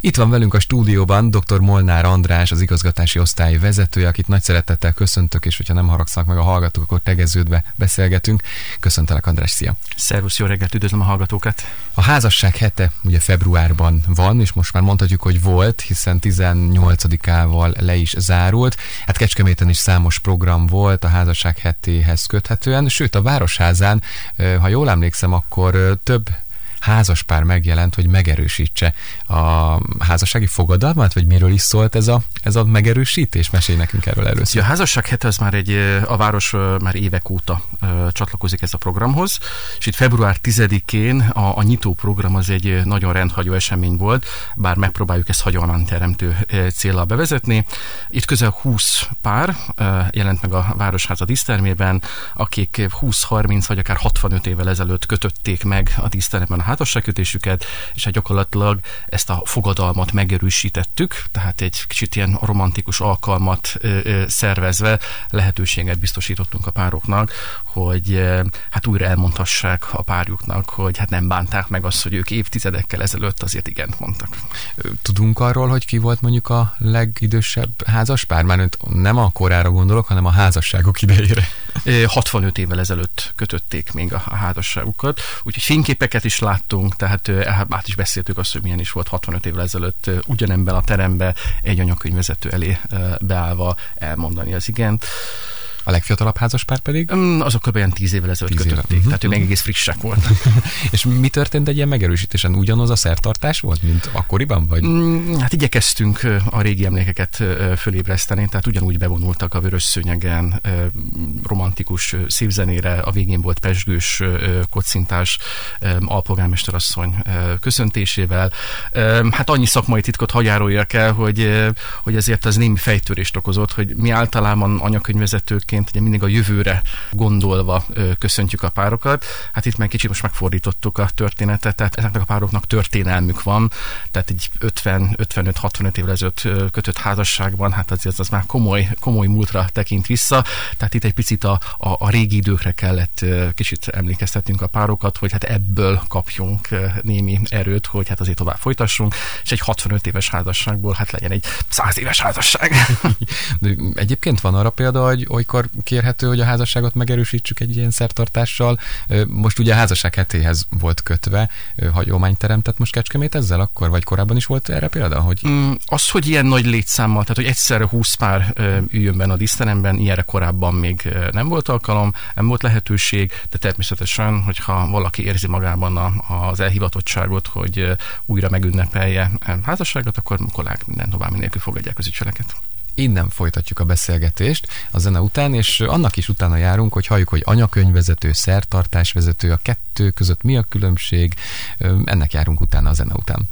Itt van velünk a stúdióban dr. Molnár András, az igazgatási osztály vezetője, akit nagy szeretettel köszöntök, és hogyha nem haragszanak meg a hallgatók, akkor tegeződve beszélgetünk. Köszöntelek, András, szia! Szervusz, jó reggelt, üdvözlöm a hallgatókat! A házasság hete ugye februárban van, és most már mondhatjuk, hogy volt, hiszen 18-ával le is zárult. Hát Kecskeméten is számos program volt a házasság hetéhez köthetően, sőt a Városházán, ha jól emlékszem, akkor több házaspár megjelent, hogy megerősítse a házassági fogadalmat, vagy miről is szólt ez a, ez a megerősítés? Mesélj nekünk erről először. A házasság hete az már egy, a város már évek óta csatlakozik ez a programhoz, és itt február 10-én a, a nyitó program az egy nagyon rendhagyó esemény volt, bár megpróbáljuk ezt hagyományteremtő célral bevezetni. Itt közel 20 pár jelent meg a Városháza dísztermében, akik 20-30 vagy akár 65 évvel ezelőtt kötötték meg a díszteremben a házasságkötésüket, és hát gyakorlatilag ezt a fogadalmat megerősítettük, tehát egy kicsit ilyen romantikus alkalmat szervezve lehetőséget biztosítottunk a pároknak, hogy ö, hát újra elmondhassák a párjuknak, hogy hát nem bánták meg azt, hogy ők évtizedekkel ezelőtt azért igent mondtak. Tudunk arról, hogy ki volt mondjuk a legidősebb házaspár? Már nem a korára gondolok, hanem a házasságok idejére. 65 évvel ezelőtt kötötték még a házasságukat, úgyhogy fényképeket is láttunk, tehát át is beszéltük azt, hogy milyen is volt 65 évvel ezelőtt ugyanebben a teremben egy anyakönyvvezető elé beállva elmondani az igent. A legfiatalabb házaspár pedig? Um, azok kb. ilyen tíz évvel ezelőtt kötötték, uh-huh. tehát ők még egész frissek voltak. és mi történt egy ilyen megerősítésen? Ugyanaz a szertartás volt, mint akkoriban? Vagy? Um, hát igyekeztünk a régi emlékeket fölébreszteni, tehát ugyanúgy bevonultak a vörös szőnyegen, romantikus szívzenére, a végén volt pesgős kocintás alpolgármesterasszony köszöntésével. Hát annyi szakmai titkot hagyároljak el, hogy, hogy ezért az némi fejtörést okozott, hogy mi általában anyakönyvvezetőként egyébként ugye mindig a jövőre gondolva köszöntjük a párokat. Hát itt meg kicsit most megfordítottuk a történetet, tehát ezeknek a pároknak történelmük van, tehát egy 50-55-65 évvel ezelőtt kötött házasságban, hát azért az már komoly, komoly múltra tekint vissza, tehát itt egy picit a, a, a régi időkre kellett kicsit emlékeztetnünk a párokat, hogy hát ebből kapjunk némi erőt, hogy hát azért tovább folytassunk, és egy 65 éves házasságból hát legyen egy 100 éves házasság. Egyébként van arra példa, hogy olykor kérhető, hogy a házasságot megerősítsük egy ilyen szertartással. Most ugye a házasság hetéhez volt kötve, hagyomány teremtett most Kecskemét ezzel akkor, vagy korábban is volt erre példa? Hogy... Mm, az, hogy ilyen nagy létszámmal, tehát hogy egyszerre 20 pár üljön benne a díszteremben, ilyenre korábban még nem volt alkalom, nem volt lehetőség, de természetesen, hogyha valaki érzi magában a, az elhivatottságot, hogy újra megünnepelje házasságot, akkor kollégák minden további nélkül fogadják az ügyfeleket innen folytatjuk a beszélgetést a zene után, és annak is utána járunk, hogy halljuk, hogy anyakönyvvezető, szertartásvezető, a kettő között mi a különbség, ennek járunk utána a zene után.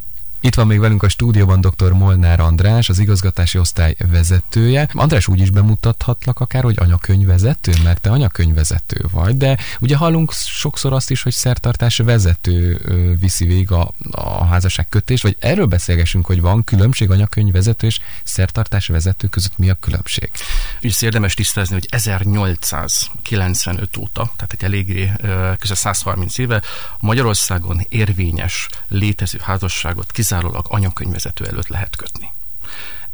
Itt van még velünk a stúdióban dr. Molnár András, az igazgatási osztály vezetője. András úgy is bemutathatlak akár, hogy anyakönyvvezető, mert te anyakönyvvezető vagy, de ugye hallunk sokszor azt is, hogy szertartás vezető viszi végig a, a házasság kötés, vagy erről beszélgessünk, hogy van különbség anyakönyvvezető és szertartás vezető között mi a különbség? És érdemes tisztázni, hogy 1895 óta, tehát egy eléggé közel 130 éve Magyarországon érvényes létező házasságot kizárólag anyakönyvvezető előtt lehet kötni.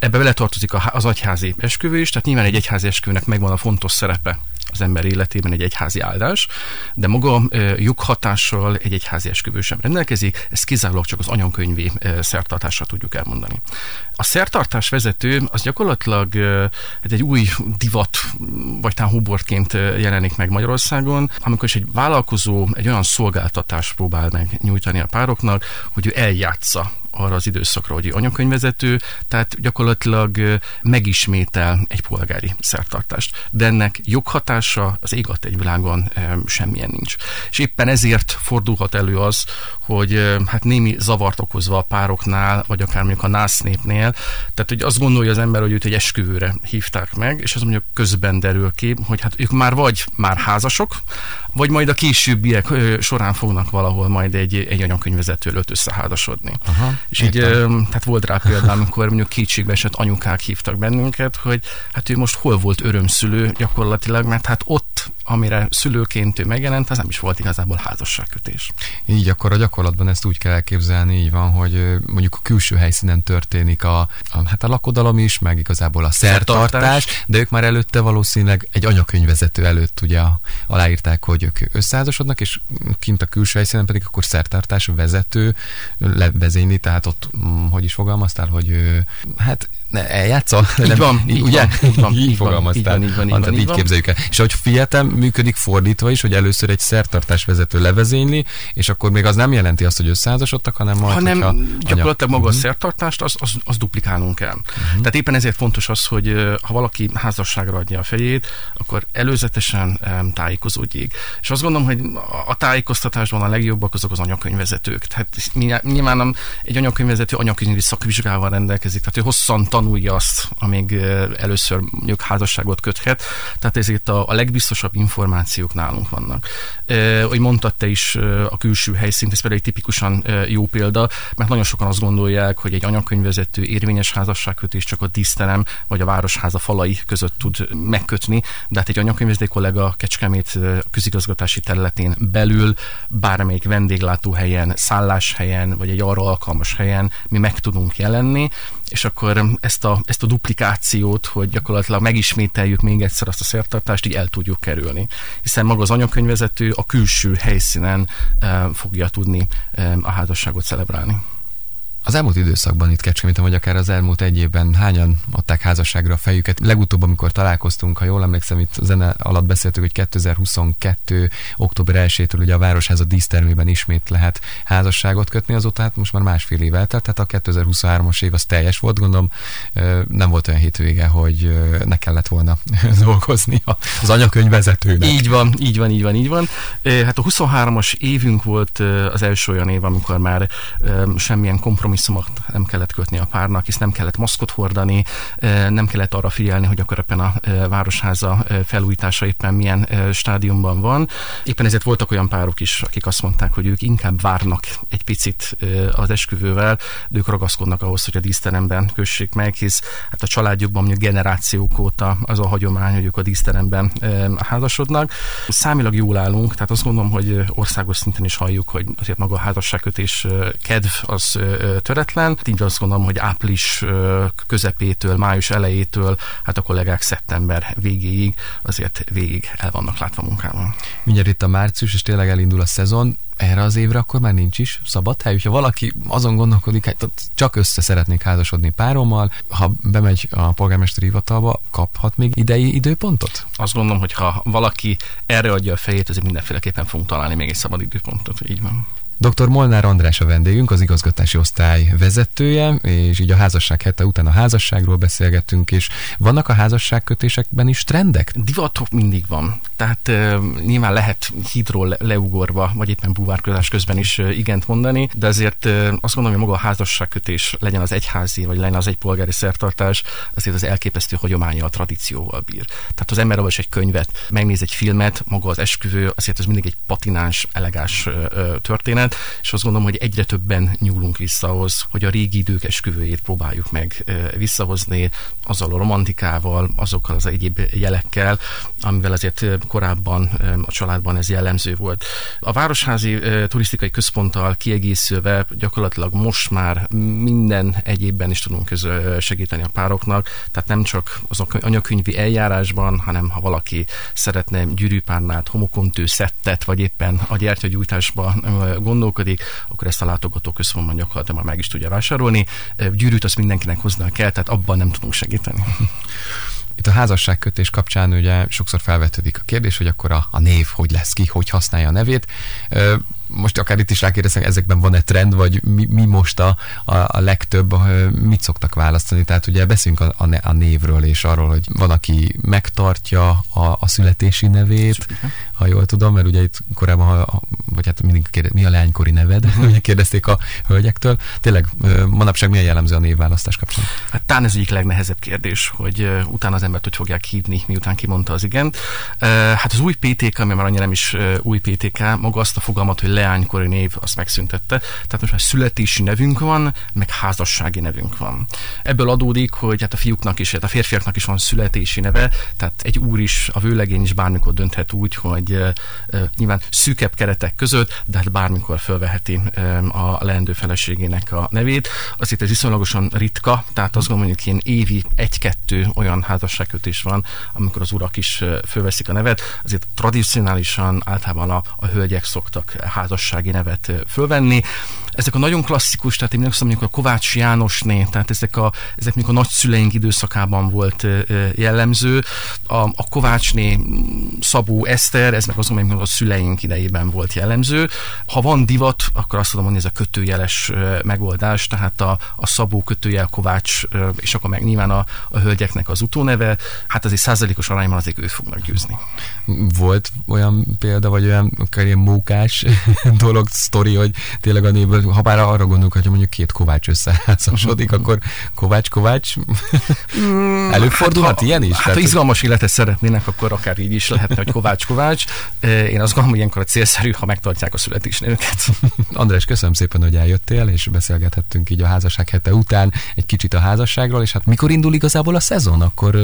Ebbe bele tartozik az agyházi esküvő is, tehát nyilván egy egyházi esküvőnek megvan a fontos szerepe az ember életében egy egyházi áldás, de maga joghatással egy egyházi esküvő sem rendelkezik, ezt kizárólag csak az anyakönyvi szertartásra tudjuk elmondani. A szertartás vezető az gyakorlatilag egy új divat, vagy talán hubortként jelenik meg Magyarországon, amikor is egy vállalkozó egy olyan szolgáltatást próbál meg nyújtani a pároknak, hogy ő eljátsza arra az időszakra, hogy anyakönyvvezető, tehát gyakorlatilag megismétel egy polgári szertartást. De ennek joghatása az ég egy világon semmilyen nincs. És éppen ezért fordulhat elő az, hogy hát némi zavart okozva a pároknál, vagy akár mondjuk a nász népnél, tehát hogy azt gondolja az ember, hogy őt egy esküvőre hívták meg, és az mondjuk közben derül ki, hogy hát ők már vagy már házasok, vagy majd a későbbiek során fognak valahol majd egy, egy anyakönyvvezető előtt összeházasodni. Aha. És így, tehát volt rá példa, amikor mondjuk kétségbe esett anyukák hívtak bennünket, hogy hát ő most hol volt örömszülő gyakorlatilag, mert hát ott, amire szülőként ő megjelent, az nem is volt igazából házasságkötés. Így akkor a gyakorlatban ezt úgy kell elképzelni, így van, hogy mondjuk a külső helyszínen történik a, a, hát a lakodalom is, meg igazából a szertartás, de ők már előtte valószínűleg egy anyakönyvvezető előtt ugye aláírták, hogy ők összeházasodnak, és kint a külső helyszínen pedig akkor szertartás vezető levezényli, tehát ott, mm, hogy is fogalmaztál, hogy hát ne, eljátszol? Így nem, van, így ugye? Van, így van, fogalmaztál. Így van, így van, így, van, így, így képzeljük el. És ahogy fiatal működik fordítva is, hogy először egy szertartás vezető levezényli, és akkor még az nem jelenti azt, hogy összeházasodtak, hanem majd, hanem gyakorlatilag anyag... maga a mhm. szertartást, az, az, az duplikálnunk kell. Uh-huh. Tehát éppen ezért fontos az, hogy ha valaki házasságra adja a fejét, akkor előzetesen um, tájékozódjék. És azt gondolom, hogy a tájékoztatásban a legjobbak azok az anyakönyvvezetők. Tehát nyilván egy anyakönyvvezető anyakönyvi szakvizsgával rendelkezik, tehát ő hosszan tanulja azt, amíg először mondjuk házasságot köthet. Tehát ezért a, a legbiztosabb információk nálunk vannak. E, hogy mondtad te is a külső helyszínt, ez például egy tipikusan jó példa, mert nagyon sokan azt gondolják, hogy egy anyakönyvvezető érvényes házasságkötés csak a díszterem vagy a városháza falai között tud megkötni, de hát egy anyakönyvvezető kollega Kecskemét közigazgatási területén belül bármelyik vendéglátóhelyen, szálláshelyen, vagy egy arra alkalmas helyen mi meg tudunk jelenni, és akkor ezt a, ezt a duplikációt, hogy gyakorlatilag megismételjük még egyszer azt a szertartást, így el tudjuk kerülni. Hiszen maga az anyakönyvezető a külső helyszínen e, fogja tudni e, a házasságot celebrálni. Az elmúlt időszakban itt Kecskeméten, vagy akár az elmúlt egy évben hányan adták házasságra a fejüket? Legutóbb, amikor találkoztunk, ha jól emlékszem, itt a zene alatt beszéltük, hogy 2022. október 1-től ugye a Városháza dísztermében ismét lehet házasságot kötni, azóta hát most már másfél év eltelt, tehát a 2023-as év az teljes volt, gondolom nem volt olyan hétvége, hogy ne kellett volna dolgozni az anyakönyvvezetőnek. Így van, így van, így van, így van. Hát a 23-as évünk volt az első olyan év, amikor már semmilyen kompromisszum kompromisszumot nem kellett kötni a párnak, hisz nem kellett maszkot hordani, nem kellett arra figyelni, hogy akkor éppen a városháza felújítása éppen milyen stádiumban van. Éppen ezért voltak olyan párok is, akik azt mondták, hogy ők inkább várnak egy picit az esküvővel, de ők ragaszkodnak ahhoz, hogy a díszteremben kössék meg, hisz hát a családjukban mondjuk generációk óta az a hagyomány, hogy ők a díszteremben házasodnak. Számilag jól állunk, tehát azt gondolom, hogy országos szinten is halljuk, hogy azért maga a házasságkötés kedv az töretlen. Így azt gondolom, hogy április közepétől, május elejétől, hát a kollégák szeptember végéig azért végig el vannak látva munkával. Mindjárt itt a március, és tényleg elindul a szezon erre az évre akkor már nincs is szabad hely. Ha valaki azon gondolkodik, hát csak össze szeretnék házasodni párommal, ha bemegy a polgármesteri hivatalba, kaphat még idei időpontot? Azt gondolom, hogy ha valaki erre adja a fejét, azért mindenféleképpen fogunk találni még egy szabad időpontot. Így van. Dr. Molnár András a vendégünk, az igazgatási osztály vezetője, és így a házasság hete után a házasságról beszélgettünk, és vannak a házasságkötésekben is trendek? Divatok mindig van. Tehát uh, nyilván lehet hídról le- leugorva, vagy éppen búvárkodás közben is igent mondani, de azért uh, azt gondolom, hogy maga a házasságkötés legyen az egyházi, vagy legyen az egy polgári szertartás, azért az elképesztő hagyománya a tradícióval bír. Tehát az ember olvas egy könyvet, megnéz egy filmet, maga az esküvő, azért az mindig egy patináns, elegáns uh, történet, és azt gondolom, hogy egyre többen nyúlunk vissza ahhoz, hogy a régi idők esküvőjét próbáljuk meg visszahozni azzal a romantikával, azokkal az egyéb jelekkel, amivel azért korábban a családban ez jellemző volt. A Városházi turisztikai központtal kiegészülve gyakorlatilag most már minden egyébben is tudunk segíteni a pároknak, tehát nem csak az anyakönyvi eljárásban, hanem ha valaki szeretne gyűrűpárnát, homokontő szettet, vagy éppen a gyertyagyújtásba gondolkodik, akkor ezt a látogató központban gyakorlatilag már meg is tudja vásárolni. Gyűrűt azt mindenkinek hoznia kell, tehát abban nem tudunk segíteni. Itt a házasságkötés kapcsán ugye sokszor felvetődik a kérdés, hogy akkor a, a név hogy lesz ki, hogy használja a nevét most akár itt is rákérdezek, ezekben van-e trend, vagy mi, mi most a, a, a legtöbb, mit szoktak választani? Tehát ugye beszélünk a, a, a névről, és arról, hogy van, aki megtartja a, a születési nevét, ha jól tudom, mert ugye itt korábban vagy hát mindig kérdez, mi a leánykori neved, ugye kérdezték a hölgyektől. Tényleg manapság milyen jellemző a névválasztás kapcsán? Hát talán ez egyik legnehezebb kérdés, hogy utána az embert hogy fogják hívni, miután kimondta az igent. Hát az új PTK, ami már annyira nem is új PTK, maga azt a fogalmat, hogy leánykori név, azt megszüntette. Tehát most már születési nevünk van, meg házassági nevünk van. Ebből adódik, hogy hát a fiúknak is, hát a férfiaknak is van születési neve, tehát egy úr is, a vőlegény is bármikor dönthet úgy, hogy uh, nyilván szűkebb keretek között, de hát bármikor fölveheti um, a leendő feleségének a nevét. Azért ez viszonylagosan ritka, tehát azt gondolom, hogy én évi egy-kettő olyan házasságkötés van, amikor az urak is fölveszik a nevet. Azért tradicionálisan általában a, a hölgyek szoktak házassági nevet fölvenni. Ezek a nagyon klasszikus, tehát én mondjuk a Kovács Jánosné, tehát ezek a, ezek mondjuk a nagyszüleink időszakában volt jellemző. A, a Kovácsné Szabó Eszter, ez meg az, hogy a szüleink idejében volt jellemző. Ha van divat, akkor azt tudom mondani, ez a kötőjeles megoldás, tehát a, a Szabó kötőjel Kovács, és akkor meg nyilván a, a hölgyeknek az utóneve, hát azért százalékos arányban azért ők fognak győzni. Volt olyan példa, vagy olyan akár ilyen mókás dolog, sztori, hogy tényleg a névből ha bár arra gondolunk, hogy mondjuk két Kovács összeházasodik, akkor Kovács, Kovács mm, előfordulhat hát, ilyen is? Hát Tehát, ha izgalmas életet szeretnének, akkor akár így is lehetne, hogy Kovács, Kovács. Én azt gondolom, hogy ilyenkor a célszerű, ha megtartják a születésnőket. András, köszönöm szépen, hogy eljöttél, és beszélgethettünk így a házasság hete után egy kicsit a házasságról, és hát mikor indul igazából a szezon? Akkor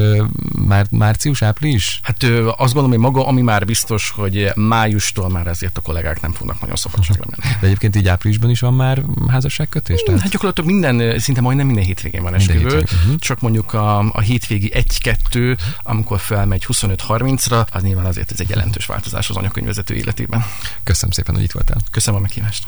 már március, április? Hát azt gondolom, hogy maga, ami már biztos, hogy májustól már ezért a kollégák nem fognak nagyon szabadságra menni. De egyébként így áprilisban is van már házasságkötés? Tehát? Hát gyakorlatilag minden, szinte majdnem minden hétvégén van esküvő, uh-huh. csak mondjuk a, a hétvégi egy-kettő, amikor felmegy 25-30-ra, az nyilván azért ez egy jelentős változás az anyakönyvvezető életében. Köszönöm szépen, hogy itt voltál. Köszönöm a meghívást.